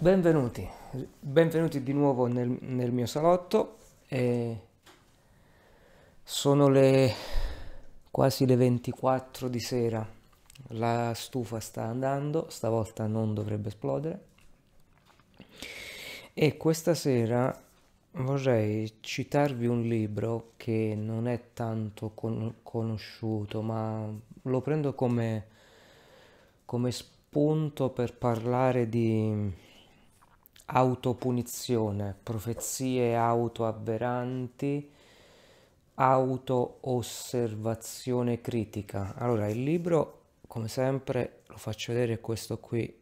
Benvenuti, benvenuti di nuovo nel, nel mio salotto. E sono le quasi le 24 di sera. La stufa sta andando, stavolta non dovrebbe esplodere. E questa sera vorrei citarvi un libro che non è tanto con- conosciuto, ma lo prendo come, come spunto per parlare di autopunizione, profezie autoavveranti, auto-osservazione critica. Allora, il libro, come sempre, lo faccio vedere questo qui,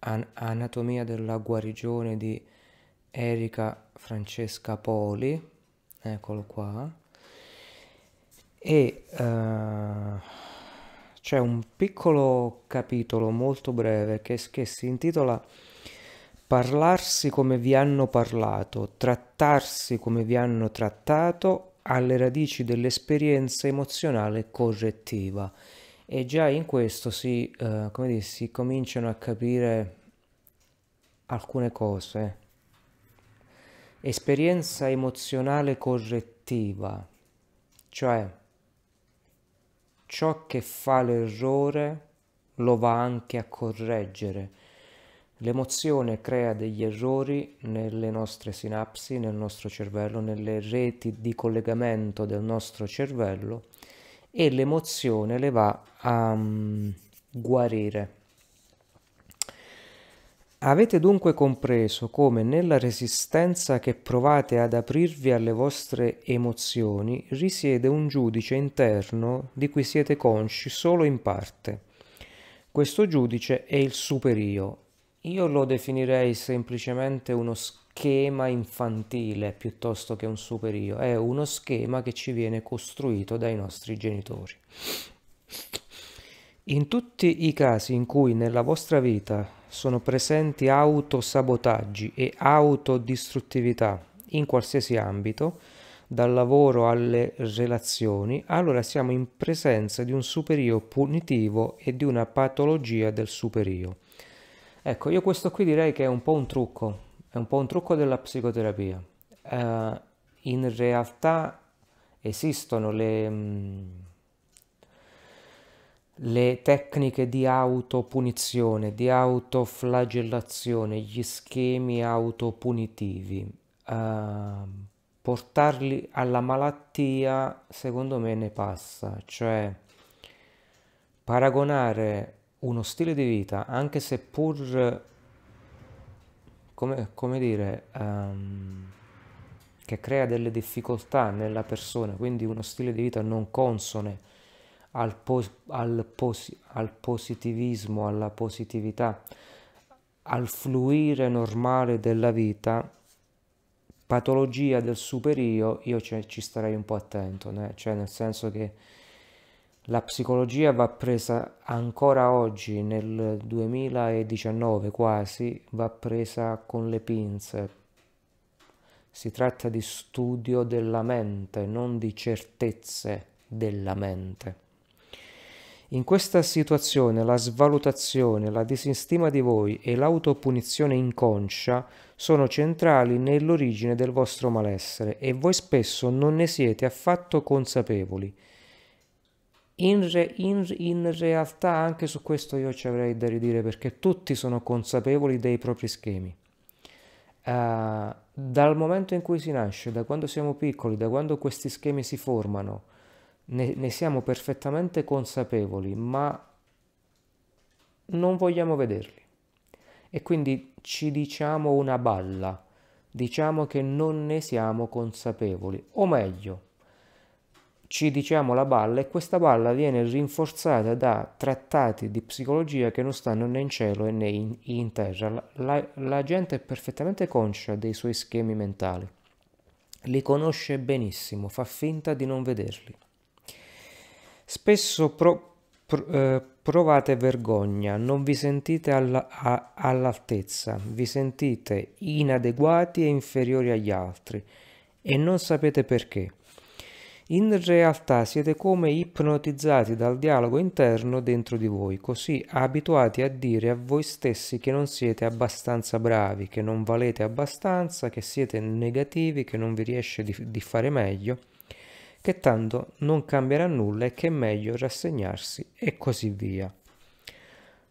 An- Anatomia della guarigione di Erika Francesca Poli, eccolo qua, e uh, c'è un piccolo capitolo molto breve che, che si intitola Parlarsi come vi hanno parlato, trattarsi come vi hanno trattato, alle radici dell'esperienza emozionale correttiva. E già in questo si, come dire, si cominciano a capire alcune cose. Esperienza emozionale correttiva, cioè ciò che fa l'errore lo va anche a correggere L'emozione crea degli errori nelle nostre sinapsi, nel nostro cervello, nelle reti di collegamento del nostro cervello e l'emozione le va a um, guarire. Avete dunque compreso come nella resistenza che provate ad aprirvi alle vostre emozioni risiede un giudice interno di cui siete consci solo in parte. Questo giudice è il superio io lo definirei semplicemente uno schema infantile piuttosto che un superio, è uno schema che ci viene costruito dai nostri genitori. In tutti i casi in cui nella vostra vita sono presenti autosabotaggi e autodistruttività in qualsiasi ambito, dal lavoro alle relazioni, allora siamo in presenza di un superio punitivo e di una patologia del superio. Ecco, io questo qui direi che è un po' un trucco, è un po' un trucco della psicoterapia. Uh, in realtà esistono le, mm, le tecniche di autopunizione, di autoflagellazione, gli schemi autopunitivi. Uh, portarli alla malattia, secondo me, ne passa, cioè paragonare uno stile di vita, anche se pur, come, come dire, um, che crea delle difficoltà nella persona, quindi uno stile di vita non consone al, pos, al, pos, al positivismo, alla positività, al fluire normale della vita, patologia del superio, io ci starei un po' attento, né? cioè nel senso che la psicologia va presa ancora oggi, nel 2019 quasi, va presa con le pinze. Si tratta di studio della mente, non di certezze della mente. In questa situazione la svalutazione, la disistima di voi e l'autopunizione inconscia sono centrali nell'origine del vostro malessere e voi spesso non ne siete affatto consapevoli. In, re, in, in, realtà anche su questo io ci avrei da ridire perché tutti sono consapevoli dei propri schemi. Uh, dal momento in cui si nasce, da quando siamo piccoli, da quando questi schemi si formano, ne, ne siamo perfettamente consapevoli, ma non vogliamo vederli. E quindi ci diciamo una balla, diciamo che non ne siamo consapevoli, o meglio, ci diciamo la balla e questa balla viene rinforzata da trattati di psicologia che non stanno né in cielo né in, in terra. La, la, gente è perfettamente conscia dei suoi schemi mentali, li conosce benissimo, fa finta di non vederli. Spesso pro, pro, eh, provate vergogna, non vi sentite alla, a, all'altezza, vi sentite inadeguati e inferiori agli altri e non sapete perché In realtà siete come ipnotizzati dal dialogo interno dentro di voi, così abituati a dire a voi stessi che non siete abbastanza bravi, che non valete abbastanza, che siete negativi, che non vi riesce di, di fare meglio, che tanto non cambierà nulla e che è meglio rassegnarsi e così via.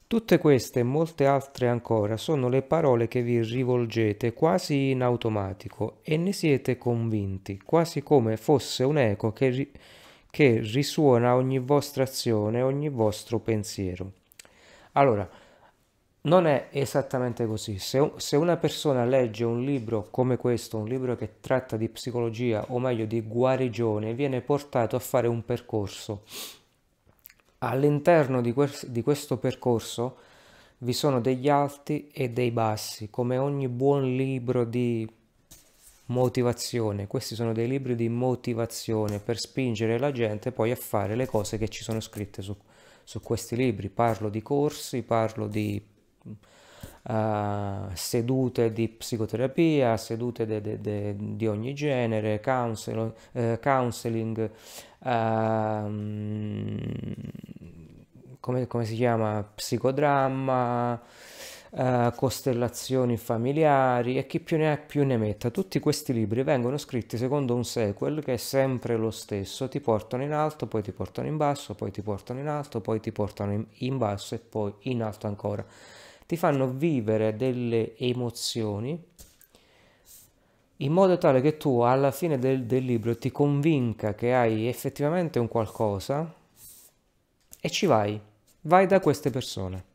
Tutte queste e molte altre ancora sono le parole che vi rivolgete quasi in automatico e ne siete convinti, quasi come fosse un eco che, ri- che risuona ogni vostra azione, ogni vostro pensiero. Allora, non è esattamente così. Se, se, una persona legge un libro come questo, un libro che tratta di psicologia o meglio di guarigione, viene portato a fare un percorso All'interno di, di questo percorso vi sono degli alti e dei bassi, come ogni buon libro di motivazione. Questi sono dei libri di motivazione per spingere la gente poi a fare le cose che ci sono scritte su, su questi libri. Parlo di corsi, parlo di uh, sedute di psicoterapia, sedute de, de, de, di ogni genere, counsel, uh, counseling, uh, come, come, si chiama, psicodramma, uh, costellazioni familiari e chi più ne ha più ne metta. Tutti questi libri vengono scritti secondo un sequel che è sempre lo stesso, ti portano in alto, poi ti portano in basso, poi ti portano in alto, poi ti portano in, in basso e poi in alto ancora. Ti fanno vivere delle emozioni in modo tale che tu alla fine del, del libro ti convinca che hai effettivamente un qualcosa e ci vai, vai da queste persone.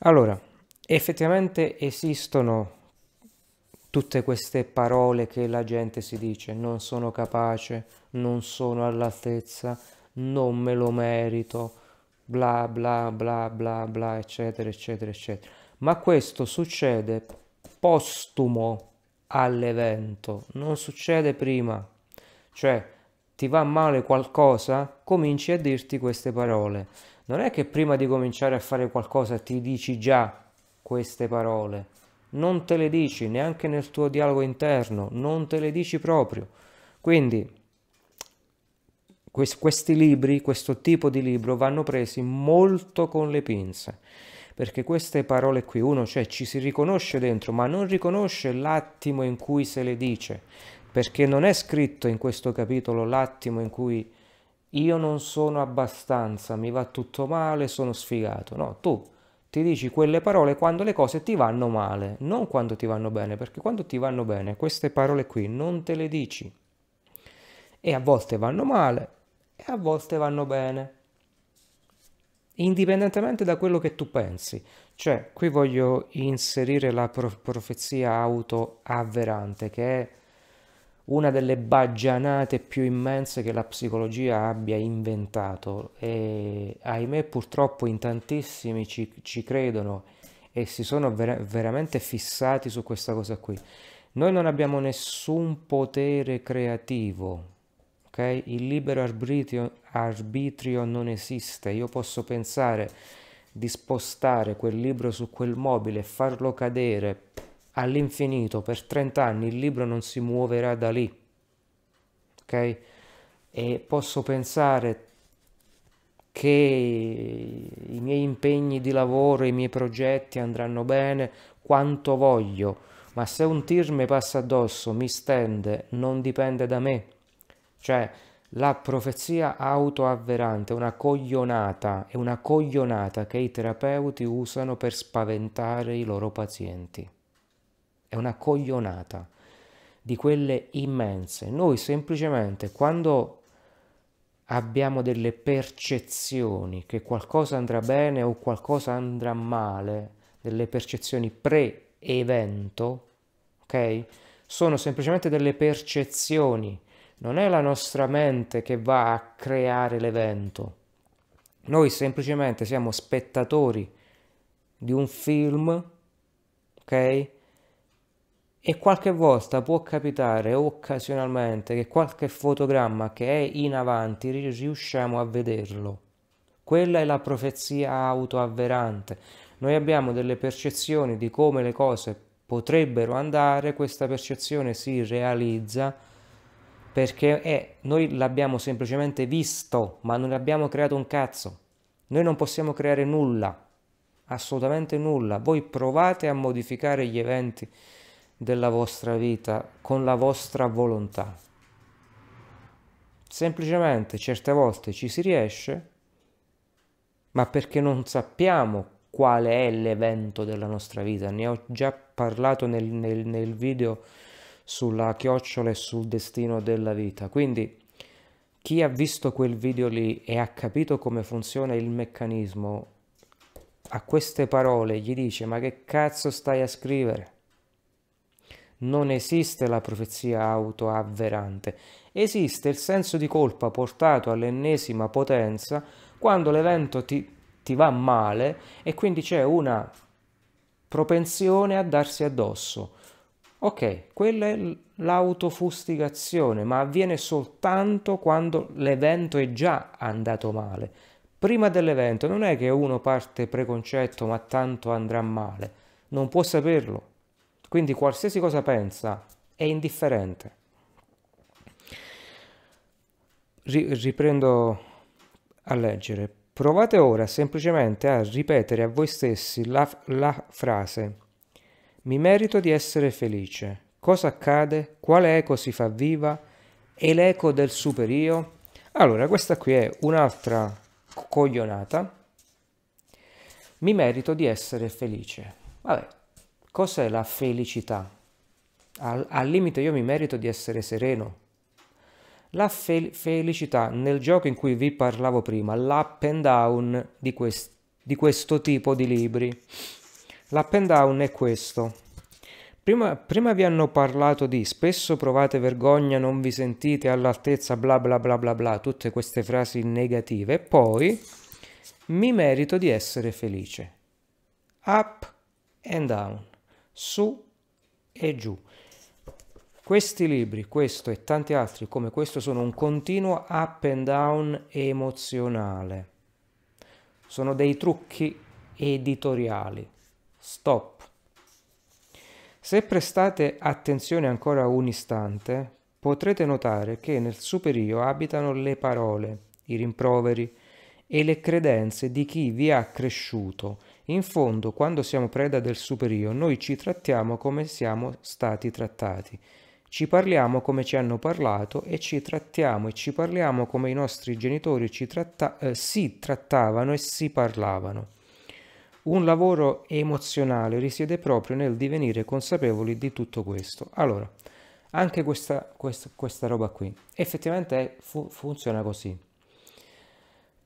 Allora, effettivamente esistono tutte queste parole che la gente si dice, non sono capace, non sono all'altezza, non me lo merito, bla bla bla bla bla, eccetera, eccetera, eccetera. Ma questo succede postumo all'evento, non succede prima. Cioè, ti va male qualcosa, cominci a dirti queste parole. Non è che prima di cominciare a fare qualcosa ti dici già queste parole. Non te le dici neanche nel tuo dialogo interno, non te le dici proprio. Quindi questi libri, questo tipo di libro vanno presi molto con le pinze perché queste parole qui uno cioè, ci si riconosce dentro, ma non riconosce l'attimo in cui se le dice, perché non è scritto in questo capitolo l'attimo in cui io non sono abbastanza, mi va tutto male, sono sfigato. No, tu ti dici quelle parole quando le cose ti vanno male, non quando ti vanno bene, perché quando ti vanno bene queste parole qui non te le dici. E a volte vanno male a volte vanno bene indipendentemente da quello che tu pensi. Cioè, qui voglio inserire la pro- profezia autoavverante, che è una delle baggianate più immense che la psicologia abbia inventato e ahimè purtroppo in tantissimi ci, ci credono e si sono ver- veramente fissati su questa cosa qui. Noi non abbiamo nessun potere creativo, ok? Il libero arbitrio, arbitrio non esiste. Io posso pensare di spostare quel libro su quel mobile e farlo cadere all'infinito per 30 anni, il libro non si muoverà da lì. Ok? E posso pensare che i miei impegni di lavoro, i miei progetti andranno bene quanto voglio, ma se un tir mi passa addosso, mi stende, non dipende da me, cioè la profezia autoavverante è una coglionata, è una coglionata che i terapeuti usano per spaventare i loro pazienti. È una coglionata di quelle immense. Noi semplicemente quando abbiamo delle percezioni che qualcosa andrà bene o qualcosa andrà male, delle percezioni pre-evento, ok? Sono semplicemente delle percezioni non è la nostra mente che va a creare l'evento. Noi semplicemente siamo spettatori di un film, ok? E qualche volta può capitare occasionalmente che qualche fotogramma che è in avanti riusciamo a vederlo. Quella è la profezia autoavverante. Noi abbiamo delle percezioni di come le cose potrebbero andare, questa percezione si realizza perché è, noi l'abbiamo semplicemente visto, ma non abbiamo creato un cazzo. Noi non possiamo creare nulla, assolutamente nulla. Voi provate a modificare gli eventi della vostra vita con la vostra volontà. Semplicemente certe volte ci si riesce, ma perché non sappiamo quale è l'evento della nostra vita. Ne ho già parlato nel, nel, nel video sulla chiocciola e sul destino della vita. Quindi chi ha visto quel video lì e ha capito come funziona il meccanismo, a queste parole gli dice ma che cazzo stai a scrivere? Non esiste la profezia autoavverante, esiste il senso di colpa portato all'ennesima potenza quando l'evento ti, ti va male e quindi c'è una propensione a darsi addosso. Ok, quella è l'autofustigazione, ma avviene soltanto quando l'evento è già andato male. Prima dell'evento non è che uno parte preconcetto ma tanto andrà male, non può saperlo. Quindi qualsiasi cosa pensa è indifferente. riprendo a leggere. Provate ora semplicemente a ripetere a voi stessi la, la frase mi merito di essere felice. Cosa accade? Quale eco si fa viva? E l'eco del superio? Allora, questa qui è un'altra coglionata. Mi merito di essere felice. Vabbè, cos'è la felicità? Al, al limite io mi merito di essere sereno, la fel- felicità nel gioco in cui vi parlavo prima, l'up and down di, quest- di questo tipo di libri. L'up and down è questo. Prima, prima, vi hanno parlato di spesso provate vergogna, non vi sentite all'altezza, bla bla bla bla bla, tutte queste frasi negative. Poi mi merito di essere felice. Up and down, su e giù. Questi libri, questo e tanti altri come questo sono un continuo up and down emozionale. Sono dei trucchi editoriali. Stop. Se prestate attenzione ancora un istante, potrete notare che nel superio abitano le parole, i rimproveri e le credenze di chi vi ha cresciuto. In fondo, quando siamo preda del superio, noi ci trattiamo come siamo stati trattati ci parliamo come ci hanno parlato e ci trattiamo e ci parliamo come i nostri genitori tratta- eh, si trattavano e si parlavano. Un lavoro emozionale risiede proprio nel divenire consapevoli di tutto questo. Allora, anche questa, questa, questa roba qui effettivamente fu- funziona così.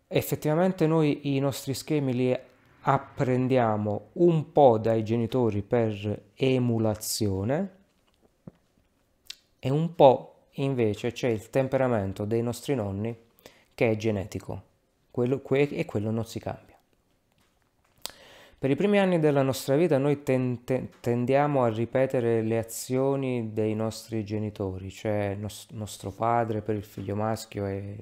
Effettivamente noi i nostri schemi li apprendiamo un po' dai genitori per emulazione e un po' invece c'è il temperamento dei nostri nonni che è genetico quello, que- e quello non si cambia. Per i primi anni della nostra vita noi ten- ten- tendiamo a ripetere le azioni dei nostri genitori, cioè nos- nostro padre per il figlio maschio è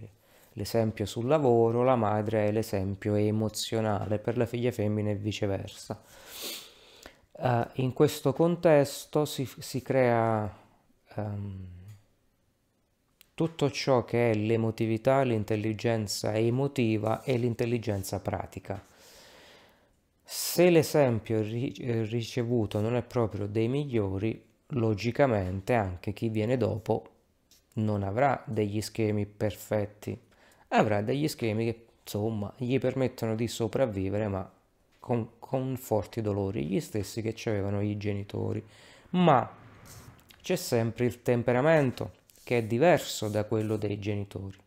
l'esempio sul lavoro, la madre è l'esempio emozionale per la figlia femmina e viceversa. Uh, in questo contesto si, si crea um, tutto ciò che è l'emotività, l'intelligenza emotiva e l'intelligenza pratica. Se l'esempio ricevuto non è proprio dei migliori, logicamente anche chi viene dopo non avrà degli schemi perfetti, avrà degli schemi che insomma gli permettono di sopravvivere ma con, con forti dolori, gli stessi che avevano i genitori. Ma c'è sempre il temperamento che è diverso da quello dei genitori.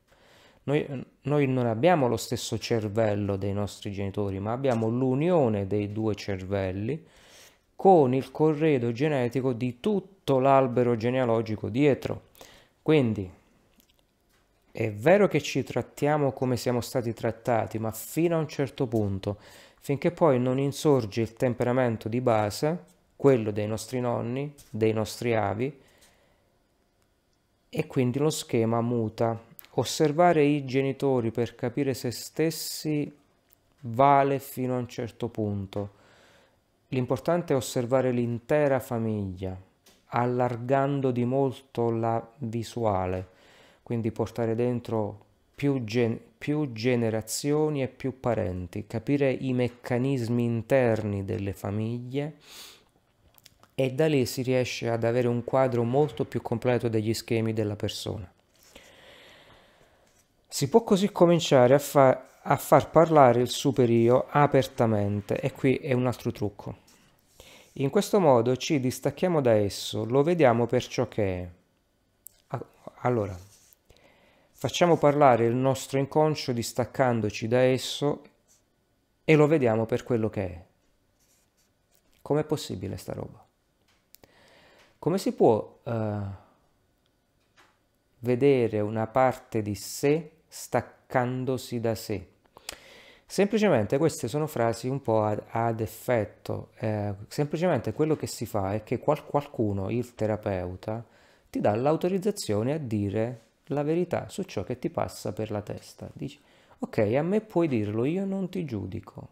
Noi, noi, non abbiamo lo stesso cervello dei nostri genitori, ma abbiamo l'unione dei due cervelli con il corredo genetico di tutto l'albero genealogico dietro. Quindi è vero che ci trattiamo come siamo stati trattati, ma fino a un certo punto, finché poi non insorge il temperamento di base, quello dei nostri nonni, dei nostri avi, e quindi lo schema muta. Osservare i genitori per capire se stessi vale fino a un certo punto. L'importante è osservare l'intera famiglia, allargando di molto la visuale. quindi portare dentro più, gen- più generazioni e più parenti, capire i meccanismi interni delle famiglie e da lì si riesce ad avere un quadro molto più completo degli schemi della persona. Si può così cominciare a, fa- a far parlare il superio apertamente e qui è un altro trucco. In questo modo ci distacchiamo da esso, lo vediamo per ciò che è. Allora, facciamo parlare il nostro inconscio distaccandoci da esso e lo vediamo per quello che è. Com'è possibile sta roba? Come si può uh, vedere una parte di sé staccandosi da sé? Semplicemente queste sono frasi un po' ad, ad effetto, eh, semplicemente quello che si fa è che qual, qualcuno, il terapeuta, ti dà l'autorizzazione a dire la verità su ciò che ti passa per la testa. Dici, ok, a me puoi dirlo, io non ti giudico.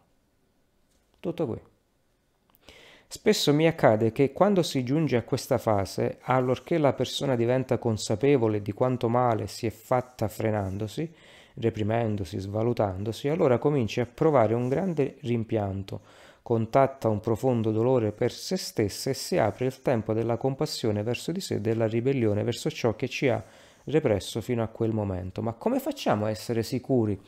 Tutto qui. Spesso mi accade che quando si giunge a questa fase, allorché la persona diventa consapevole di quanto male si è fatta frenandosi, reprimendosi, svalutandosi, allora cominci a provare un grande rimpianto, contatta un profondo dolore per se stessa e si apre il tempo della compassione verso di sé e della ribellione verso ciò che ci ha represso fino a quel momento. Ma come facciamo a essere sicuri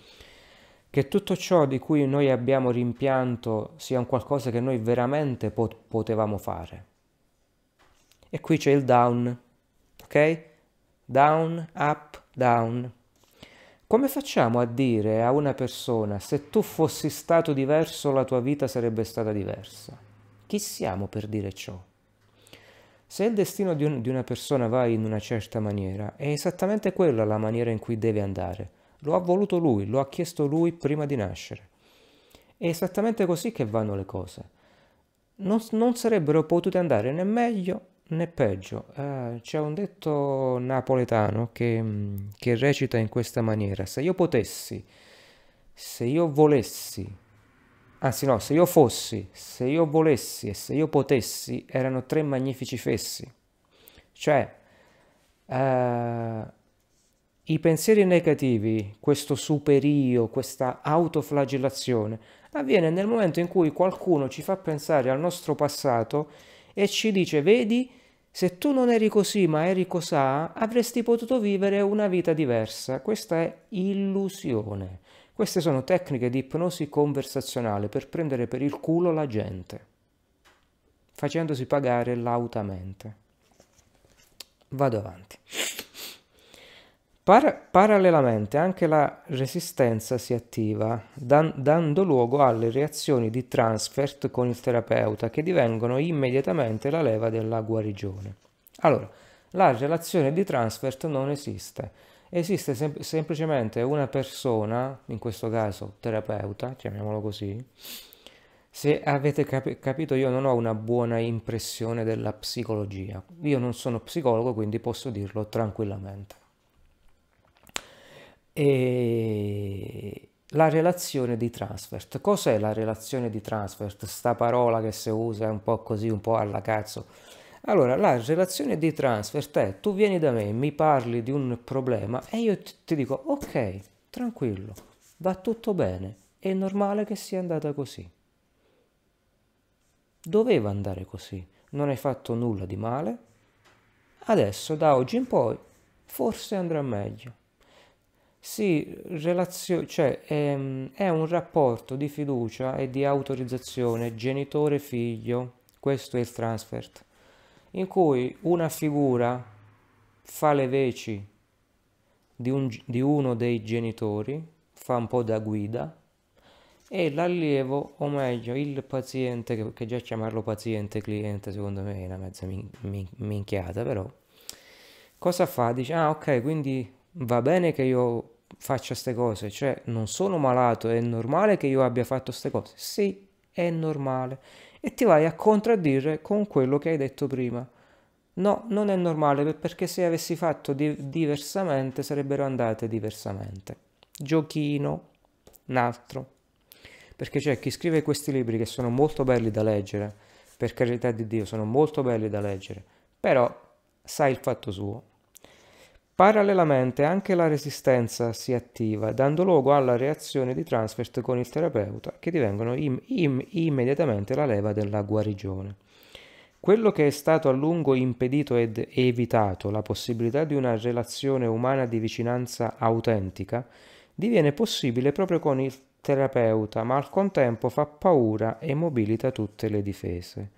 che tutto ciò di cui noi abbiamo rimpianto sia un qualcosa che noi veramente pot- potevamo fare? E qui c'è il down, ok? Down, up, down. Come facciamo a dire a una persona se tu fossi stato diverso la tua vita sarebbe stata diversa? Chi siamo per dire ciò? Se il destino di, un, di una persona va in una certa maniera, è esattamente quella la maniera in cui deve andare. Lo ha voluto lui, lo ha chiesto lui prima di nascere. È esattamente così che vanno le cose. Non, non sarebbero potute andare né meglio né peggio. Eh, c'è un detto napoletano che, che recita in questa maniera: Se io potessi, se io volessi, anzi no, se io fossi, se io volessi e se io potessi, erano tre magnifici fessi. Cioè, eh, i pensieri negativi, questo superio, questa autoflagellazione, avviene nel momento in cui qualcuno ci fa pensare al nostro passato e ci dice, vedi, se tu non eri così ma eri cosà, avresti potuto vivere una vita diversa. Questa è illusione. Queste sono tecniche di ipnosi conversazionale per prendere per il culo la gente, facendosi pagare lautamente. Vado avanti. Par- parallelamente anche la resistenza si attiva, dan- dando luogo alle reazioni di transfert con il terapeuta che divengono immediatamente la leva della guarigione. Allora, la relazione di transfert non esiste, esiste sem- semplicemente una persona, in questo caso terapeuta, chiamiamolo così. Se avete cap- capito, io non ho una buona impressione della psicologia, io non sono psicologo, quindi posso dirlo tranquillamente e la relazione di transfert. Cos'è la relazione di transfert? Sta parola che si usa un po' così, un po' alla cazzo. Allora, la relazione di transfert è tu vieni da me, mi parli di un problema e io ti, dico ok, tranquillo, va tutto bene, è normale che sia andata così. Doveva andare così, non hai fatto nulla di male, adesso da oggi in poi forse andrà meglio. Sì, relazio- cioè, è, è un rapporto di fiducia e di autorizzazione genitore-figlio, questo è il transfert, in cui una figura fa le veci di, un, di uno dei genitori, fa un po' da guida, e l'allievo, o meglio il paziente, che, che già chiamarlo paziente cliente secondo me è una mezza min, min, minchiata, però cosa fa? Dice, ah ok, quindi va bene che io faccia queste cose, cioè non sono malato, è normale che io abbia fatto queste cose? Sì, è normale. E ti vai a contraddire con quello che hai detto prima. No, non è normale perché se avessi fatto di- diversamente sarebbero andate diversamente. Giochino, un altro. Perché c'è chi scrive questi libri che sono molto belli da leggere, per carità di Dio, sono molto belli da leggere, però sa il fatto suo Parallelamente anche la resistenza si attiva, dando luogo alla reazione di transfert con il terapeuta, che divengono im- im- immediatamente la leva della guarigione. Quello che è stato a lungo impedito ed evitato, la possibilità di una relazione umana di vicinanza autentica, diviene possibile proprio con il terapeuta, ma al contempo fa paura e mobilita tutte le difese.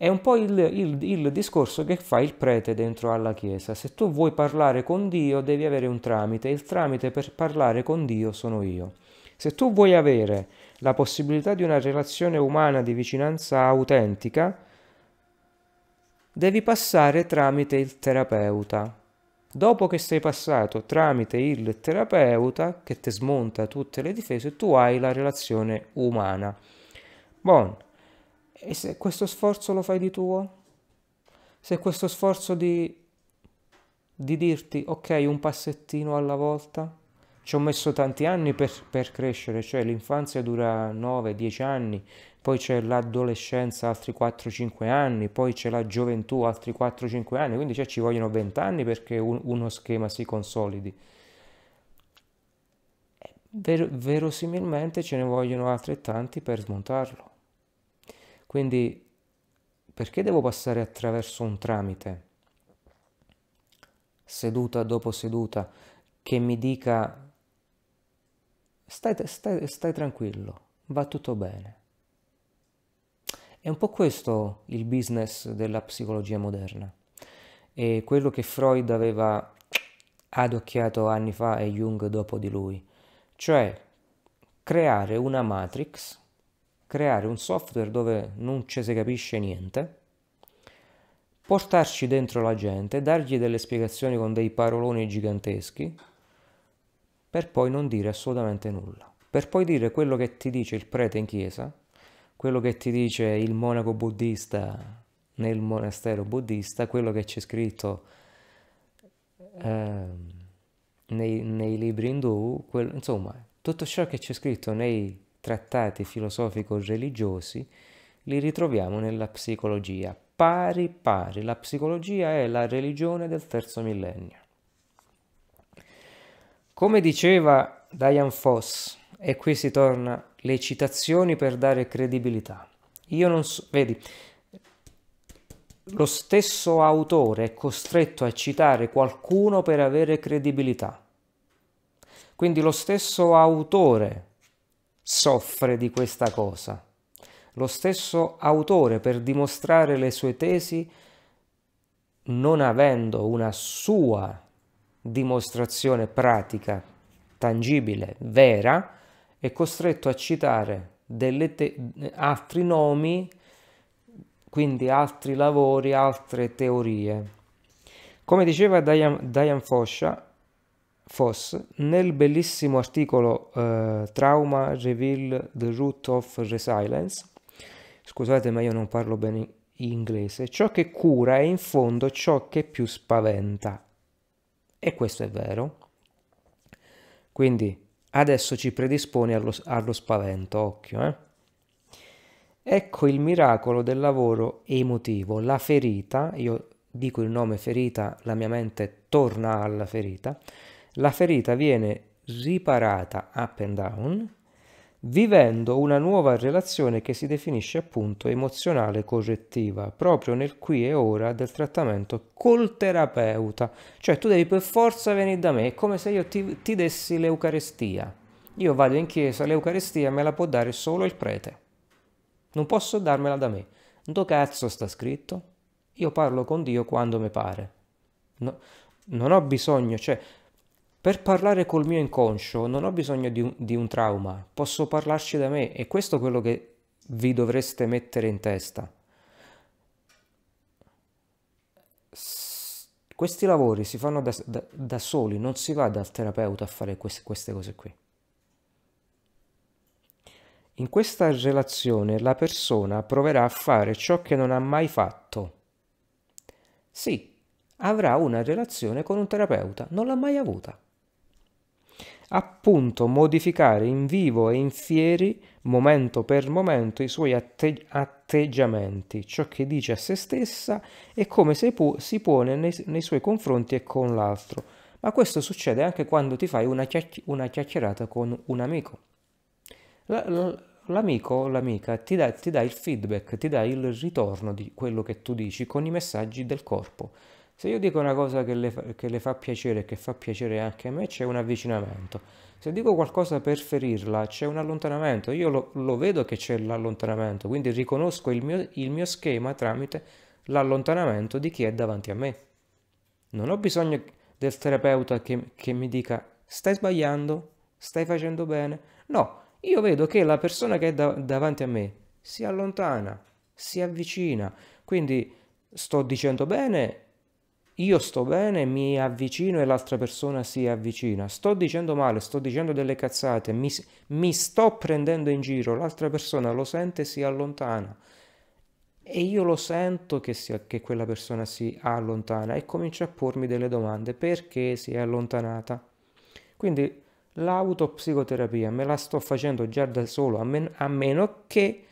È un po' il, il, il, discorso che fa il prete dentro alla Chiesa. Se tu vuoi parlare con Dio devi avere un tramite, il tramite per parlare con Dio sono io. Se tu vuoi avere la possibilità di una relazione umana di vicinanza autentica, devi passare tramite il terapeuta. Dopo che sei passato tramite il terapeuta che ti smonta tutte le difese, tu hai la relazione umana. Buon. E se questo sforzo lo fai di tuo? Se questo sforzo di, di dirti ok un passettino alla volta? Ci ho messo tanti anni per, per crescere, cioè l'infanzia dura 9-10 anni, poi c'è l'adolescenza altri 4-5 anni, poi c'è la gioventù altri 4-5 anni, quindi cioè, ci vogliono 20 anni perché un, uno schema si consolidi. Ver, verosimilmente ce ne vogliono altrettanti per smontarlo. Quindi perché devo passare attraverso un tramite, seduta dopo seduta, che mi dica stai, stai, stai tranquillo, va tutto bene. È un po' questo il business della psicologia moderna. E quello che Freud aveva adocchiato anni fa e Jung dopo di lui, cioè creare una matrix creare un software dove non ci si capisce niente, portarci dentro la gente, dargli delle spiegazioni con dei paroloni giganteschi, per poi non dire assolutamente nulla. Per poi dire quello che ti dice il prete in chiesa, quello che ti dice il monaco buddista nel monastero buddista, quello che c'è scritto eh, nei, nei, libri indù, quel, insomma, tutto ciò che c'è scritto nei trattati filosofico-religiosi li ritroviamo nella psicologia. Pari pari, la psicologia è la religione del terzo millennio. Come diceva Diane Foss, e qui si torna le citazioni per dare credibilità. Io non so, vedi, lo stesso autore è costretto a citare qualcuno per avere credibilità. Quindi lo stesso autore soffre di questa cosa. Lo stesso autore per dimostrare le sue tesi, non avendo una sua dimostrazione pratica, tangibile, vera, è costretto a citare te- altri nomi, quindi altri lavori, altre teorie. Come diceva Diane, Foscia, Foss nel bellissimo articolo uh, Trauma Reveal the Root of Resilience, scusate ma io non parlo bene inglese, ciò che cura è in fondo ciò che più spaventa. E questo è vero. Quindi adesso ci predispone allo, allo spavento, occhio. Eh? Ecco il miracolo del lavoro emotivo, la ferita, io dico il nome ferita, la mia mente torna alla ferita, la ferita viene riparata up and down vivendo una nuova relazione che si definisce appunto emozionale correttiva, proprio nel qui e ora del trattamento col terapeuta. Cioè tu devi per forza venire da me, è come se io ti, ti dessi l'Eucarestia. Io vado in chiesa, l'Eucarestia me la può dare solo il prete. Non posso darmela da me. Do cazzo sta scritto? Io parlo con Dio quando mi pare. No, non ho bisogno, cioè per parlare col mio inconscio non ho bisogno di un, di un trauma, posso parlarci da me e questo è quello che vi dovreste mettere in testa. questi lavori si fanno da, da, da, soli, non si va dal terapeuta a fare queste, queste cose qui. In questa relazione la persona proverà a fare ciò che non ha mai fatto. Sì, avrà una relazione con un terapeuta, non l'ha mai avuta appunto modificare in vivo e in fieri, momento per momento, i suoi atte- atteggiamenti, ciò che dice a se stessa e come pu- si pone nei, nei, suoi confronti e con l'altro. Ma questo succede anche quando ti fai una, chiacch- una chiacchierata con un amico. La, la, l'amico o l'amica ti dà, ti dà il feedback, ti dà il ritorno di quello che tu dici con i messaggi del corpo. Se io dico una cosa che le, fa, che le fa piacere e che fa piacere anche a me, c'è un avvicinamento. Se dico qualcosa per ferirla, c'è un allontanamento. Io lo, lo vedo che c'è l'allontanamento, quindi riconosco il mio, il mio schema tramite l'allontanamento di chi è davanti a me. Non ho bisogno del terapeuta che, che mi dica stai sbagliando, stai facendo bene. No, io vedo che la persona che è da, davanti a me si allontana, si avvicina. Quindi sto dicendo bene, io sto bene, mi avvicino e l'altra persona si avvicina. Sto dicendo male, sto dicendo delle cazzate, mi, mi sto prendendo in giro, l'altra persona lo sente e si allontana. E io lo sento che, sia, che quella persona si allontana e comincio a pormi delle domande. Perché si è allontanata? Quindi l'autopsicoterapia me la sto facendo già da solo, a, men- a meno che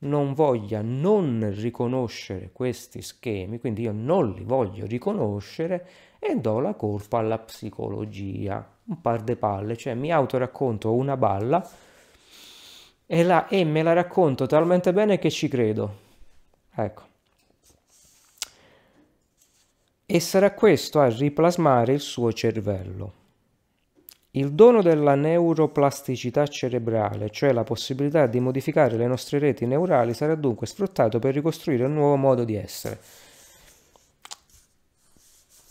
non voglia non riconoscere questi schemi, quindi io non li voglio riconoscere e do la colpa alla psicologia, un par de palle, cioè mi autoracconto una balla e, la, e me la racconto talmente bene che ci credo. Ecco. E sarà questo a riplasmare il suo cervello. Il dono della neuroplasticità cerebrale, cioè la possibilità di modificare le nostre reti neurali, sarà dunque sfruttato per ricostruire un nuovo modo di essere.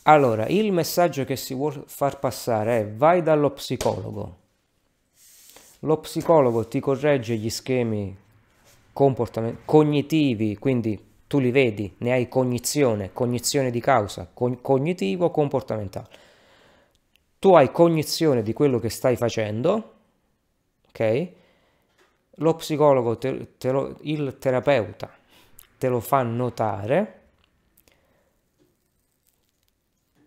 Allora, il messaggio che si vuole far passare è vai dallo psicologo. Lo psicologo ti corregge gli schemi cognitivi, quindi tu li vedi, ne hai cognizione, cognizione di causa, cognitivo comportamentale tu hai cognizione di quello che stai facendo, ok? Lo psicologo, te, te lo, il terapeuta te lo fa notare,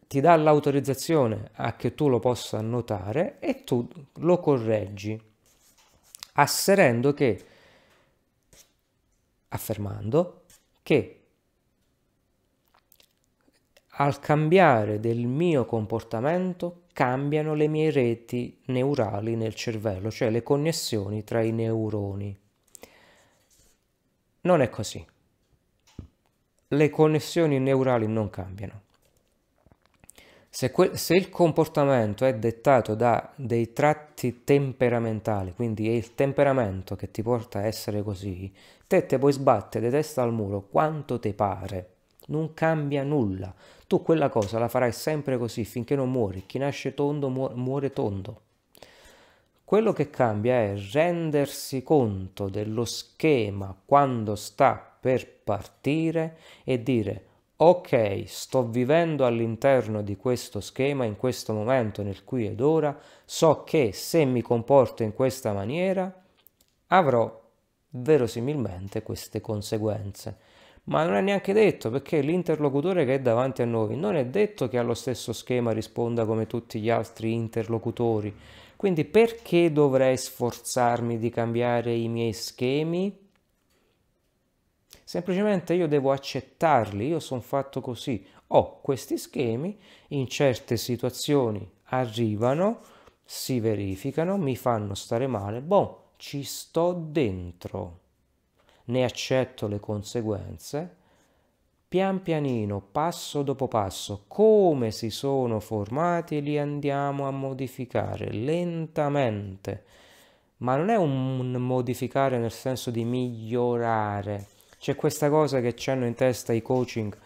ti dà l'autorizzazione a che tu lo possa notare e tu lo correggi, asserendo che, affermando che al cambiare del mio comportamento cambiano le mie reti neurali nel cervello, cioè le connessioni tra i neuroni. Non è così. Le connessioni neurali non cambiano. Se, se, il comportamento è dettato da dei tratti temperamentali, quindi è il temperamento che ti porta a essere così, te te puoi sbattere testa al muro quanto ti pare, non cambia nulla tu quella cosa la farai sempre così finché non muori. Chi nasce tondo muore tondo. Quello che cambia è rendersi conto dello schema quando sta per partire e dire ok, sto vivendo all'interno di questo schema in questo momento nel qui ed ora, so che se mi comporto in questa maniera avrò verosimilmente queste conseguenze ma non è neanche detto perché l'interlocutore che è davanti a noi non è detto che allo stesso schema risponda come tutti gli altri interlocutori. Quindi perché dovrei sforzarmi di cambiare i miei schemi? Semplicemente io devo accettarli, io sono fatto così. Ho questi schemi, in certe situazioni arrivano, si verificano, mi fanno stare male, boh, ci sto dentro ne accetto le conseguenze, pian pianino, passo dopo passo, come si sono formati li andiamo a modificare lentamente. Ma non è un modificare nel senso di migliorare. C'è questa cosa che hanno in testa i coaching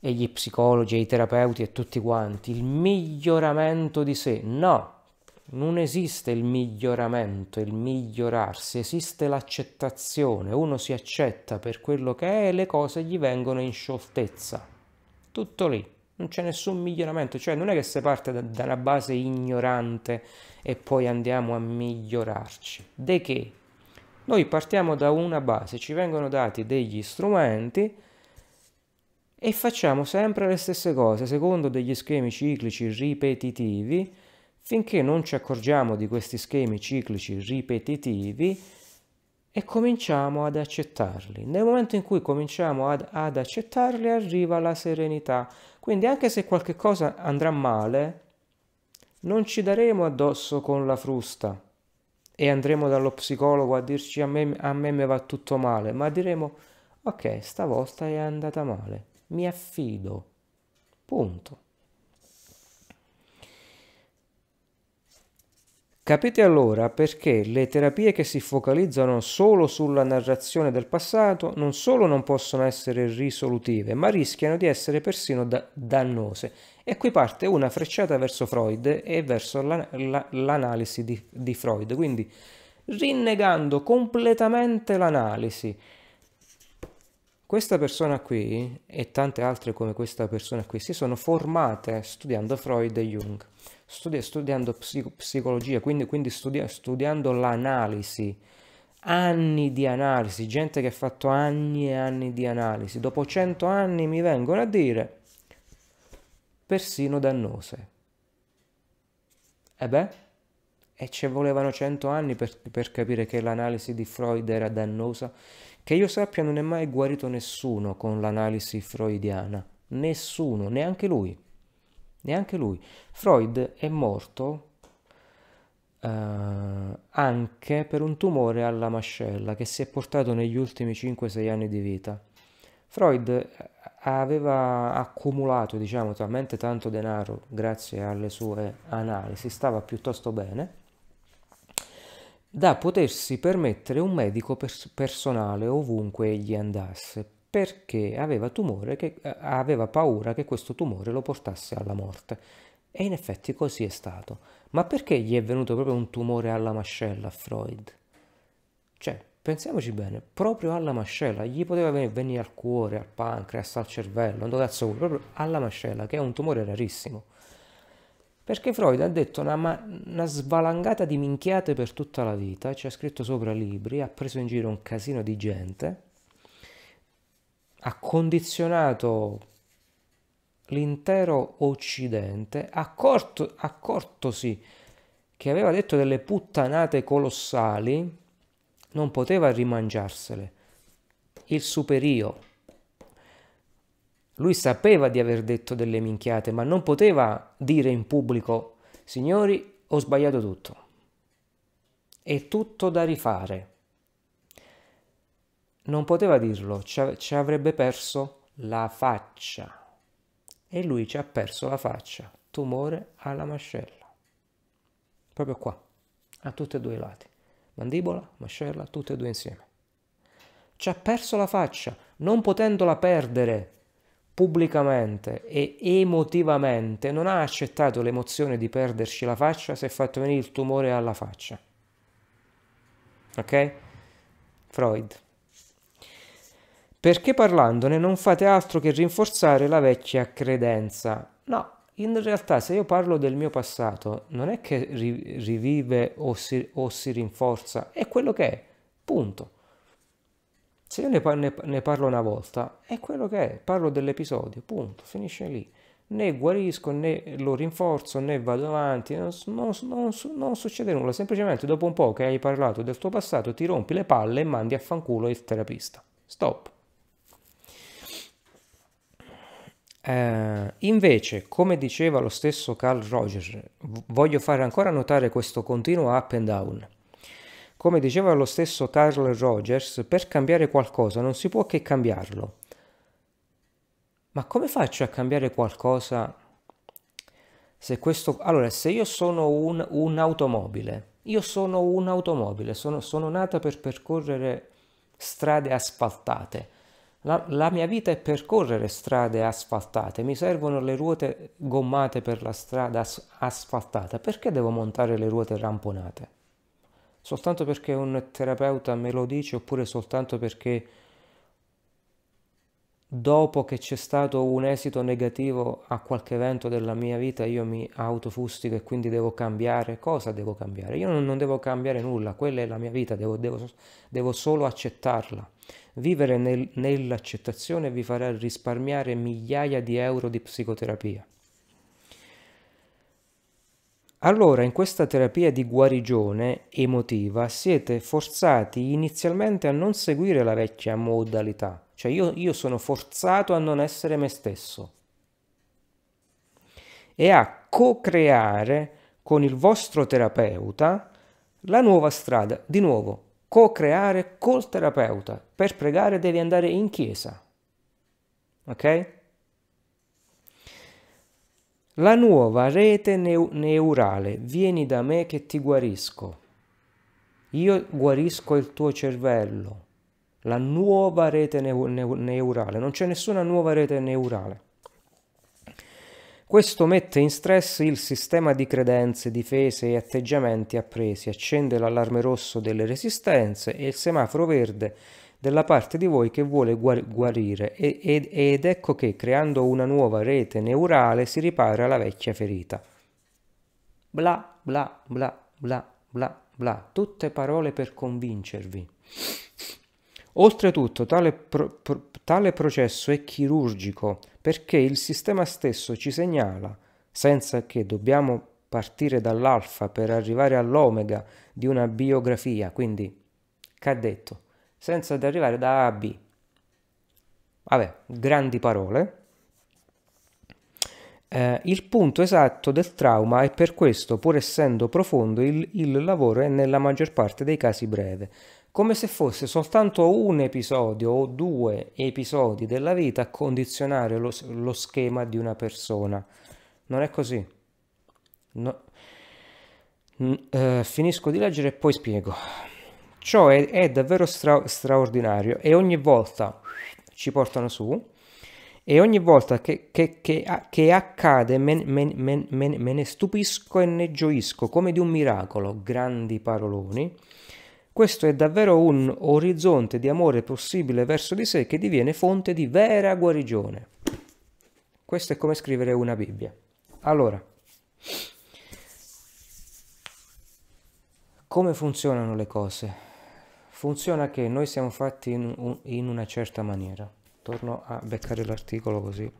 e gli psicologi e i terapeuti e tutti quanti, il miglioramento di sé. No, non esiste il miglioramento, il migliorarsi, esiste l'accettazione, uno si accetta per quello che è e le cose gli vengono in scioltezza. Tutto lì, non c'è nessun miglioramento, cioè non è che si parte da, da una base ignorante e poi andiamo a migliorarci. De che? Noi partiamo da una base, ci vengono dati degli strumenti e facciamo sempre le stesse cose, secondo degli schemi ciclici ripetitivi, finché non ci accorgiamo di questi schemi ciclici ripetitivi e cominciamo ad accettarli. Nel momento in cui cominciamo ad, ad accettarli arriva la serenità. Quindi anche se qualche cosa andrà male, non ci daremo addosso con la frusta e andremo dallo psicologo a dirci a me, a me mi va tutto male, ma diremo ok, stavolta è andata male, mi affido, punto. Capite allora perché le terapie che si focalizzano solo sulla narrazione del passato non solo non possono essere risolutive, ma rischiano di essere persino da- dannose. E qui parte una frecciata verso Freud e verso la- la- l'analisi di-, di Freud, quindi rinnegando completamente l'analisi. Questa persona qui e tante altre come questa persona qui si sono formate studiando Freud e Jung studi- studiando psico- psicologia, quindi, quindi studi- studiando l'analisi, anni di analisi, gente che ha fatto anni e anni di analisi, dopo cento anni mi vengono a dire persino dannose. E beh, e ci volevano cento anni per, per capire che l'analisi di Freud era dannosa. Che io sappia non è mai guarito nessuno con l'analisi freudiana, nessuno, neanche lui neanche lui. Freud è morto eh, anche per un tumore alla mascella che si è portato negli ultimi 5-6 anni di vita. Freud eh, aveva accumulato, diciamo, talmente tanto denaro grazie alle sue analisi, stava piuttosto bene, da potersi permettere un medico pers- personale ovunque egli andasse, perché aveva, che, eh, aveva paura che questo tumore lo portasse alla morte. E in effetti così è stato. Ma perché gli è venuto proprio un tumore alla mascella a Freud? Cioè, pensiamoci bene, proprio alla mascella, gli poteva venire al cuore, al pancreas, al cervello, non cazzo vuoi, proprio alla mascella, che è un tumore rarissimo. Perché Freud ha detto una, una svalangata di minchiate per tutta la vita, ci ha scritto sopra libri, ha preso in giro un casino di gente, ha condizionato l'intero Occidente, accorto, accortosi che aveva detto delle puttanate colossali, non poteva rimangiarsele. Il superio. Lui sapeva di aver detto delle minchiate, ma non poteva dire in pubblico, signori, ho sbagliato tutto. È tutto da rifare non poteva dirlo, ci, ci avrebbe perso la faccia. E lui ci ha perso la faccia, tumore alla mascella. Proprio qua, a tutti e due i lati. Mandibola, mascella, tutte e due insieme. Ci ha perso la faccia, non potendola perdere pubblicamente e emotivamente, non ha accettato l'emozione di perderci la faccia, si è fatto venire il tumore alla faccia. Ok? Freud perché parlandone non fate altro che rinforzare la vecchia credenza. No, in realtà se io parlo del mio passato, non è che rivive o si, o si rinforza, è quello che è, punto. Se io ne, ne, ne, parlo una volta, è quello che è, parlo dell'episodio, punto, finisce lì. Né guarisco, né lo rinforzo, né vado avanti, non, non, non, non succede nulla, semplicemente dopo un po' che hai parlato del tuo passato ti rompi le palle e mandi a fanculo il terapista. Stop. Eh, invece, come diceva lo stesso Carl Rogers, voglio fare ancora notare questo continuo up and down. Come diceva lo stesso Carl Rogers, per cambiare qualcosa non si può che cambiarlo. Ma come faccio a cambiare qualcosa se questo... Allora, se io sono un, un'automobile, io sono un'automobile, sono, sono nata per percorrere strade asfaltate la, la, mia vita è percorrere strade asfaltate, mi servono le ruote gommate per la strada as- asfaltata, perché devo montare le ruote ramponate? Soltanto perché un terapeuta me lo dice oppure soltanto perché dopo che c'è stato un esito negativo a qualche evento della mia vita io mi autofustico e quindi devo cambiare? Cosa devo cambiare? Io non, devo cambiare nulla, quella è la mia vita, devo, devo, devo solo accettarla. Vivere nel, nell'accettazione vi farà risparmiare migliaia di euro di psicoterapia. Allora in questa terapia di guarigione emotiva siete forzati inizialmente a non seguire la vecchia modalità, cioè io, io sono forzato a non essere me stesso e a co-creare con il vostro terapeuta la nuova strada. Di nuovo, co-creare col terapeuta. Per pregare devi andare in chiesa. Ok? La nuova rete neu- neurale, vieni da me che ti guarisco. Io guarisco il tuo cervello. La nuova rete neu- neu- neurale, non c'è nessuna nuova rete neurale. Questo mette in stress il sistema di credenze, difese e atteggiamenti appresi, accende l'allarme rosso delle resistenze e il semaforo verde della parte di voi che vuole guarire ed, ed ecco che creando una nuova rete neurale si ripara la vecchia ferita. Bla bla bla bla bla bla, tutte parole per convincervi. Oltretutto tale, pro, pro, tale processo è chirurgico perché il sistema stesso ci segnala, senza che dobbiamo partire dall'alfa per arrivare all'omega di una biografia, quindi, che ha detto? Senza di arrivare da A a B. Vabbè, grandi parole. Eh, il punto esatto del trauma è per questo, pur essendo profondo, il, il lavoro è nella maggior parte dei casi breve, come se fosse soltanto un episodio o due episodi della vita a condizionare lo, lo schema di una persona. Non è così. No. Eh, finisco di leggere e poi spiego. Ciò è, è davvero stra- straordinario e ogni volta ci portano su e ogni volta che, che, che, che accade me, me, me, me, ne stupisco e ne gioisco come di un miracolo, grandi paroloni. Questo è davvero un orizzonte di amore possibile verso di sé che diviene fonte di vera guarigione. Questo è come scrivere una Bibbia. Allora, come funzionano le cose? Funziona che noi siamo fatti in, in una certa maniera. Torno a beccare l'articolo così.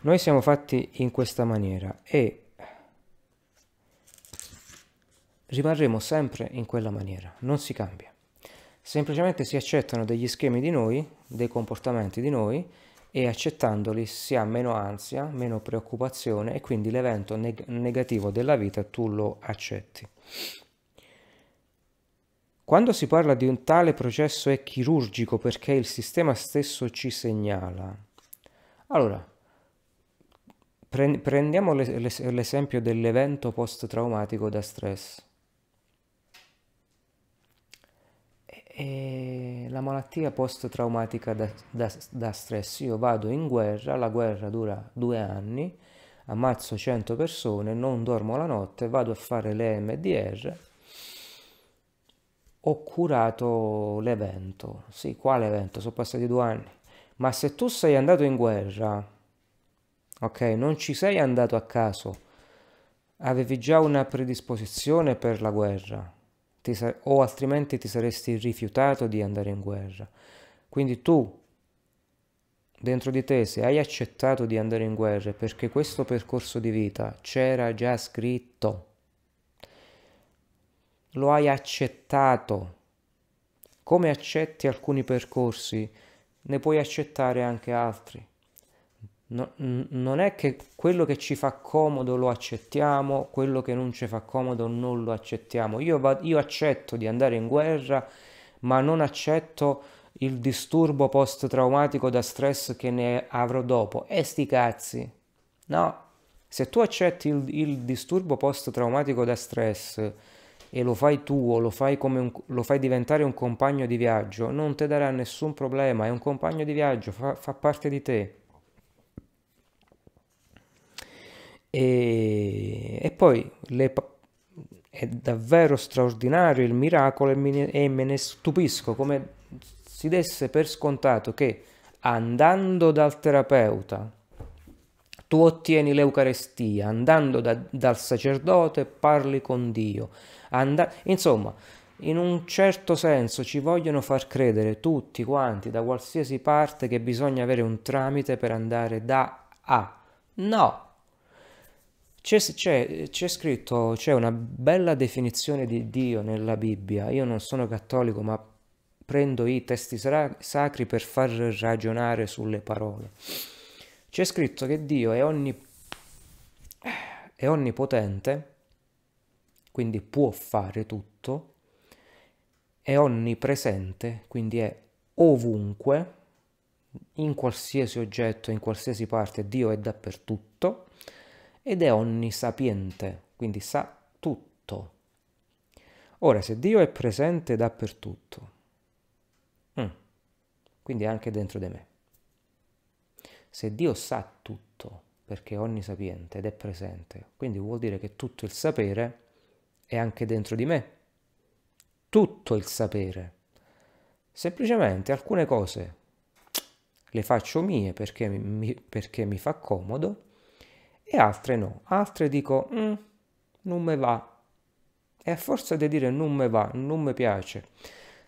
Noi siamo fatti in questa maniera e rimarremo sempre in quella maniera, non si cambia. Semplicemente si accettano degli schemi di noi, dei comportamenti di noi e accettandoli si ha meno ansia, meno preoccupazione e quindi l'evento neg- negativo della vita tu lo accetti. Quando si parla di un tale processo è chirurgico perché il sistema stesso ci segnala. Allora, prendiamo l'esempio dell'evento post-traumatico da stress. E la malattia post-traumatica da, da, da, stress. Io vado in guerra, la guerra dura due anni, ammazzo 100 persone, non dormo la notte, vado a fare le MDR ho curato l'evento. Sì, quale evento? Sono passati due anni. Ma se tu sei andato in guerra, ok, non ci sei andato a caso, avevi già una predisposizione per la guerra, o altrimenti ti saresti rifiutato di andare in guerra. Quindi tu, dentro di te, se hai accettato di andare in guerra, perché questo percorso di vita c'era già scritto lo hai accettato. Come accetti alcuni percorsi, ne puoi accettare anche altri. No, non è che quello che ci fa comodo lo accettiamo, quello che non ci fa comodo non lo accettiamo. Io, io accetto di andare in guerra, ma non accetto il disturbo post-traumatico da stress che ne avrò dopo. E sti cazzi. No, se tu accetti il, il disturbo post-traumatico da stress e lo fai tuo, lo fai, un, lo fai diventare un compagno di viaggio, non ti darà nessun problema, è un compagno di viaggio, fa, fa parte di te. E, e poi le, è davvero straordinario il miracolo e ne, e me ne stupisco come si desse per scontato che andando dal terapeuta tu ottieni l'Eucarestia, andando da, dal sacerdote parli con Dio. And- insomma, in un certo senso ci vogliono far credere tutti quanti, da qualsiasi parte, che bisogna avere un tramite per andare da A. No! C'è, c'è, c'è scritto, c'è una bella definizione di Dio nella Bibbia. Io non sono cattolico, ma prendo i testi sacri per far ragionare sulle parole. C'è scritto che Dio è, onni, è onnipotente, quindi può fare tutto, è onnipresente, quindi è ovunque, in qualsiasi oggetto, in qualsiasi parte, Dio è dappertutto ed è onnisapiente, quindi sa tutto. Ora, se Dio è presente dappertutto, mm, quindi anche dentro di me, se Dio sa tutto, perché è onnisapiente ed è presente, quindi vuol dire che tutto il sapere è anche dentro di me, tutto il sapere. Semplicemente alcune cose le faccio mie perché mi, perché mi fa comodo e altre no. Altre dico, mm, non me va. E a forza di dire non me va, non mi piace,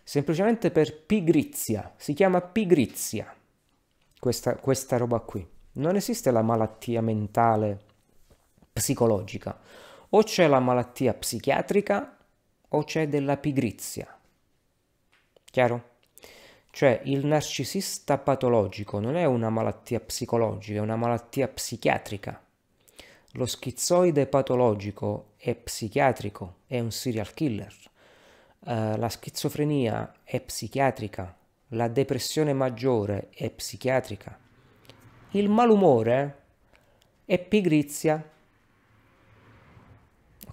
semplicemente per pigrizia, si chiama pigrizia questa, questa roba qui. Non esiste la malattia mentale psicologica, o c'è la malattia psichiatrica o c'è della pigrizia. Chiaro? Cioè il narcisista patologico non è una malattia psicologica, è una malattia psichiatrica. Lo schizoide patologico è psichiatrico, è un serial killer. Uh, la schizofrenia è psichiatrica, la depressione maggiore è psichiatrica. Il malumore è pigrizia.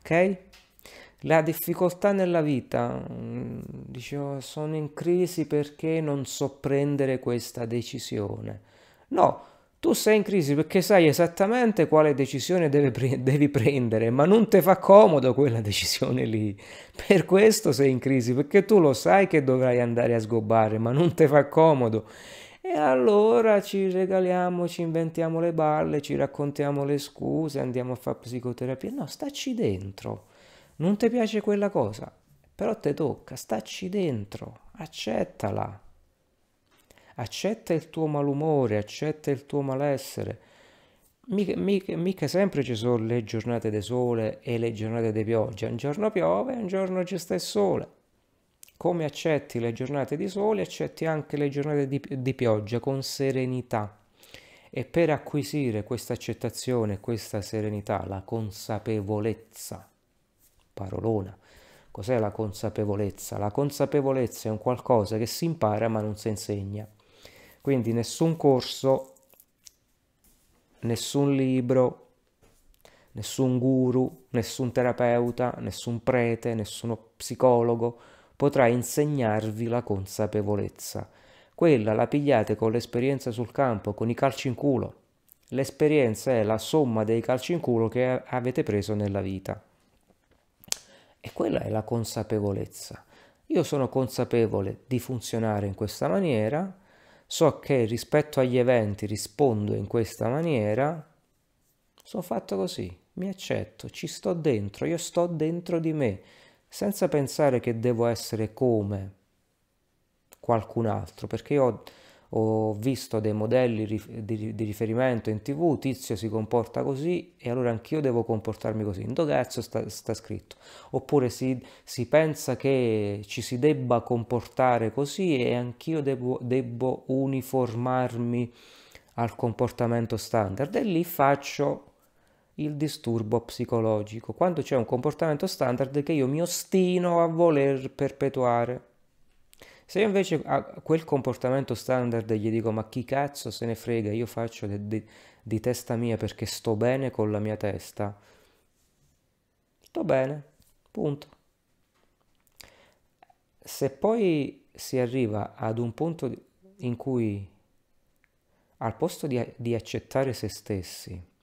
Ok? La difficoltà nella vita, mm, dicevo, sono in crisi perché non so prendere questa decisione. No, tu sei in crisi perché sai esattamente quale decisione pre- devi prendere, ma non ti fa comodo quella decisione lì. Per questo sei in crisi, perché tu lo sai che dovrai andare a sgobbare, ma non ti fa comodo. E allora ci regaliamo, ci inventiamo le balle, ci raccontiamo le scuse, andiamo a fare psicoterapia. No, staci dentro. Non ti piace quella cosa, però ti tocca, staci dentro, accettala accetta il tuo malumore, accetta il tuo malessere. Mica, mica, mica sempre ci sono le giornate di sole e le giornate di pioggia, un giorno piove un giorno ci sta il sole. Come accetti le giornate di sole, accetti anche le giornate di, di pioggia con serenità. E per acquisire questa accettazione, questa serenità, la consapevolezza, parolona, cos'è la consapevolezza? La consapevolezza è un qualcosa che si impara ma non si insegna. Quindi nessun corso, nessun libro, nessun guru, nessun terapeuta, nessun prete, nessuno psicologo potrà insegnarvi la consapevolezza. Quella la pigliate con l'esperienza sul campo, con i calci in culo. L'esperienza è la somma dei calci in culo che avete preso nella vita. E quella è la consapevolezza. Io sono consapevole di funzionare in questa maniera, so che rispetto agli eventi rispondo in questa maniera, sono fatto così, mi accetto, ci sto dentro, io sto dentro di me, senza pensare che devo essere come qualcun altro, perché io ho visto dei modelli di, riferimento in tv, tizio si comporta così e allora anch'io devo comportarmi così. In do cazzo sta, sta scritto. Oppure si, si, pensa che ci si debba comportare così e anch'io devo, debbo uniformarmi al comportamento standard e lì faccio il disturbo psicologico. Quando c'è un comportamento standard che io mi ostino a voler perpetuare. Se io invece a quel comportamento standard gli dico ma chi cazzo se ne frega, io faccio di, di, di testa mia perché sto bene con la mia testa, sto bene, punto. Se poi si arriva ad un punto in cui al posto di, di accettare se stessi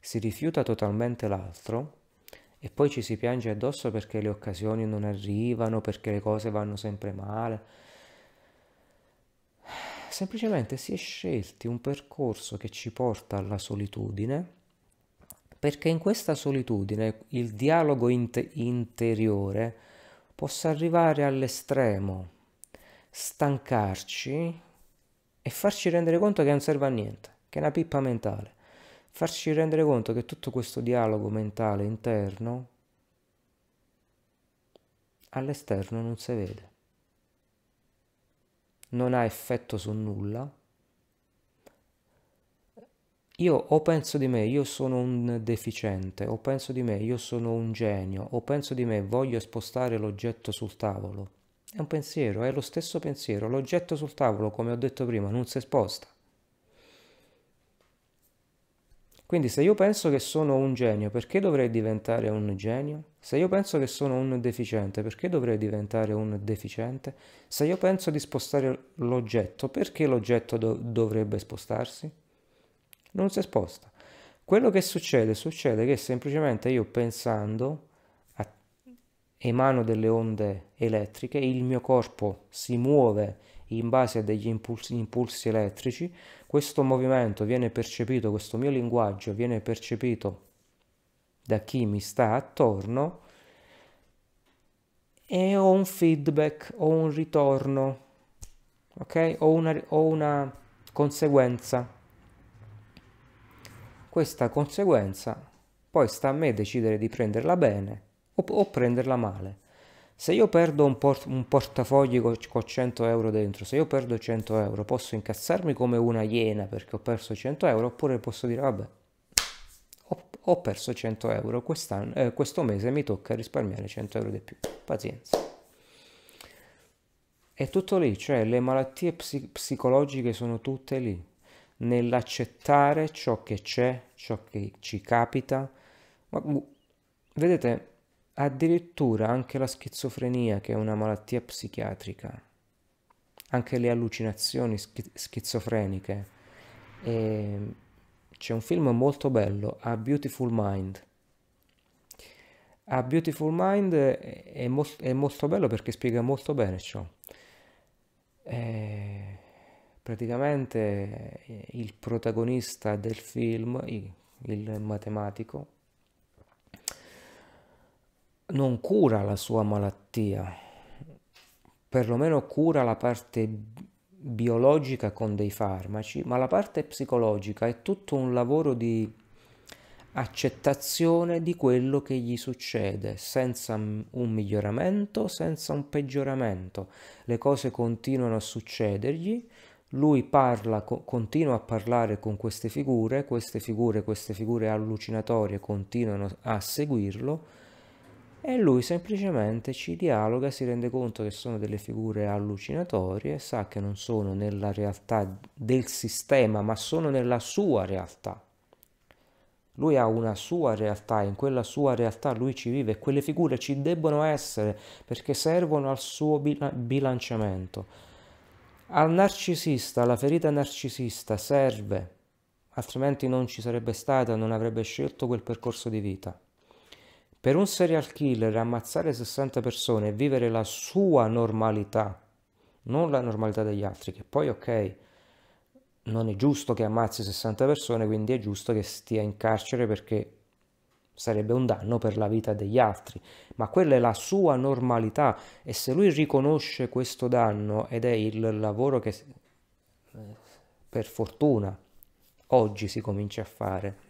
si rifiuta totalmente l'altro, e poi ci si piange addosso perché le occasioni non arrivano, perché le cose vanno sempre male, semplicemente si è scelti un percorso che ci porta alla solitudine, perché in questa solitudine il dialogo int- interiore possa arrivare all'estremo, stancarci e farci rendere conto che non serve a niente, che è una pippa mentale farci rendere conto che tutto questo dialogo mentale interno all'esterno non si vede, non ha effetto su nulla. Io o penso di me, io sono un deficiente, o penso di me, io sono un genio, o penso di me, voglio spostare l'oggetto sul tavolo. È un pensiero, è lo stesso pensiero. L'oggetto sul tavolo, come ho detto prima, non si sposta. Quindi se io penso che sono un genio, perché dovrei diventare un genio? Se io penso che sono un deficiente, perché dovrei diventare un deficiente? Se io penso di spostare l'oggetto, perché l'oggetto do- dovrebbe spostarsi? Non si sposta. Quello che succede, succede che semplicemente io pensando emano delle onde elettriche, il mio corpo si muove in base a degli impulsi, impulsi elettrici, questo movimento viene percepito, questo mio linguaggio viene percepito da chi mi sta attorno e ho un feedback, ho un ritorno, ok? Ho una, ho una conseguenza. Questa conseguenza poi sta a me decidere di prenderla bene o, o prenderla male. Se io perdo un, port- un portafogli con, con 100 euro dentro, se io perdo 100 euro, posso incazzarmi come una iena perché ho perso 100 euro, oppure posso dire, vabbè, ho, ho perso 100 euro, eh, questo mese mi tocca risparmiare 100 euro di più. Pazienza. È tutto lì, cioè le malattie psi- psicologiche sono tutte lì, nell'accettare ciò che c'è, ciò che ci capita. Ma, vedete, Addirittura anche la schizofrenia, che è una malattia psichiatrica, anche le allucinazioni schi- schizofreniche. E c'è un film molto bello, A Beautiful Mind. A Beautiful Mind è, mo- è molto bello perché spiega molto bene ciò. E praticamente il protagonista del film, il matematico, non cura la sua malattia, perlomeno cura la parte biologica con dei farmaci, ma la parte psicologica è tutto un lavoro di accettazione di quello che gli succede, senza un miglioramento, senza un peggioramento. Le cose continuano a succedergli, lui parla, co- continua a parlare con queste figure, queste figure, queste figure allucinatorie continuano a seguirlo e lui semplicemente ci dialoga, si rende conto che sono delle figure allucinatorie, sa che non sono nella realtà del sistema, ma sono nella sua realtà. Lui ha una sua realtà, in quella sua realtà lui ci vive e quelle figure ci debbono essere perché servono al suo bilanciamento. Al narcisista, alla ferita narcisista serve, altrimenti non ci sarebbe stata, non avrebbe scelto quel percorso di vita. Per un serial killer ammazzare 60 persone e vivere la sua normalità, non la normalità degli altri, che poi ok, non è giusto che ammazzi 60 persone, quindi è giusto che stia in carcere perché sarebbe un danno per la vita degli altri, ma quella è la sua normalità e se lui riconosce questo danno ed è il lavoro che per fortuna oggi si comincia a fare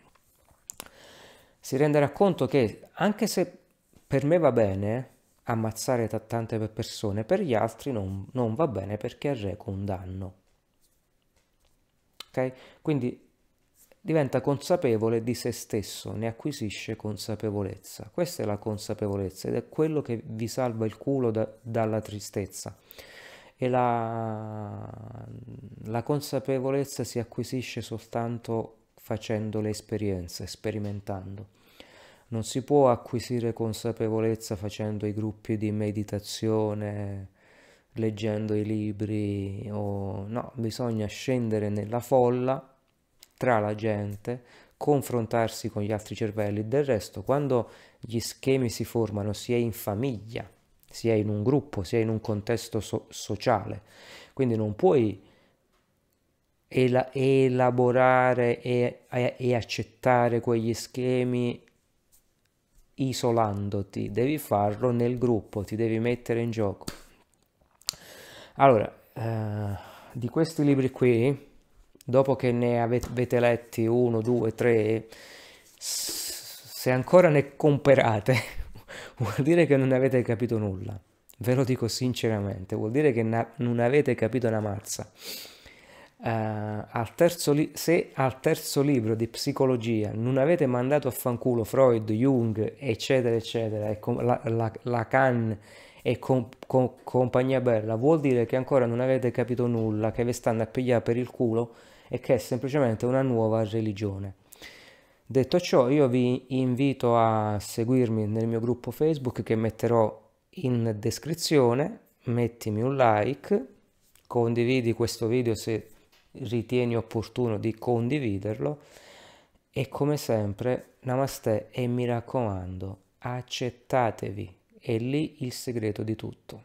si renderà conto che anche se per me va bene ammazzare tante persone, per gli altri non, non va bene perché arreco un danno. Ok? Quindi diventa consapevole di se stesso, ne acquisisce consapevolezza. Questa è la consapevolezza ed è quello che vi salva il culo da, dalla tristezza. E la, la consapevolezza si acquisisce soltanto facendo le esperienze, sperimentando. Non si può acquisire consapevolezza facendo i gruppi di meditazione, leggendo i libri o no, bisogna scendere nella folla tra la gente, confrontarsi con gli altri cervelli. Del resto, quando gli schemi si formano, si è in famiglia, si è in un gruppo, si è in un contesto so- sociale. Quindi non puoi el- elaborare e, e accettare quegli schemi isolandoti, devi farlo nel gruppo, ti devi mettere in gioco. Allora, eh, di questi libri qui, dopo che ne avete letti uno, due, tre, se ancora ne comperate, vuol dire che non avete capito nulla. Ve lo dico sinceramente, vuol dire che non avete capito una mazza. Uh, al li- se al terzo libro di psicologia non avete mandato a fanculo Freud, Jung, eccetera, eccetera, e com- la- la- Lacan e com- com- compagnia bella, vuol dire che ancora non avete capito nulla, che vi stanno a pigliare per il culo e che è semplicemente una nuova religione. Detto ciò, io vi invito a seguirmi nel mio gruppo Facebook che metterò in descrizione, mettimi un like, condividi questo video se ritieni opportuno di condividerlo e come sempre namaste e mi raccomando accettatevi, è lì il segreto di tutto.